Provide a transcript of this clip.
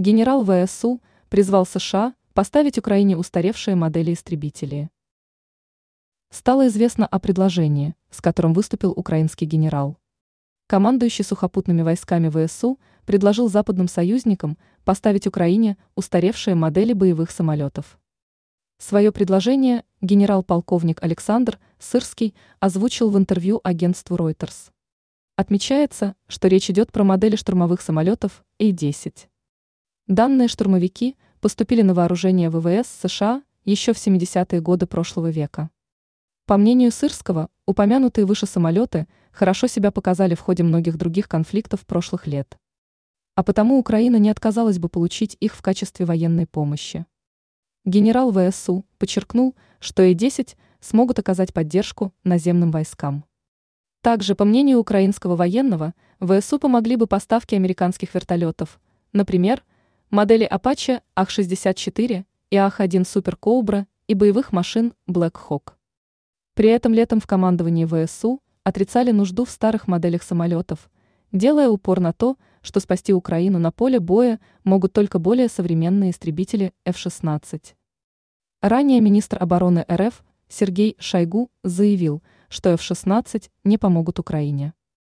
Генерал ВСУ призвал США поставить Украине устаревшие модели истребителей. Стало известно о предложении, с которым выступил украинский генерал. Командующий сухопутными войсками ВСУ предложил западным союзникам поставить Украине устаревшие модели боевых самолетов. Свое предложение генерал-полковник Александр Сырский озвучил в интервью агентству Reuters. Отмечается, что речь идет про модели штурмовых самолетов И-10. Данные штурмовики поступили на вооружение ВВС США еще в 70-е годы прошлого века. По мнению Сырского, упомянутые выше самолеты хорошо себя показали в ходе многих других конфликтов прошлых лет. А потому Украина не отказалась бы получить их в качестве военной помощи. Генерал ВСУ подчеркнул, что И-10 смогут оказать поддержку наземным войскам. Также, по мнению украинского военного, ВСУ помогли бы поставки американских вертолетов, например, модели Apache Ах-64 и Ах-1 Супер Коубра и боевых машин Black Hawk. При этом летом в командовании ВСУ отрицали нужду в старых моделях самолетов, делая упор на то, что спасти Украину на поле боя могут только более современные истребители F-16. Ранее министр обороны РФ Сергей Шойгу заявил, что F-16 не помогут Украине.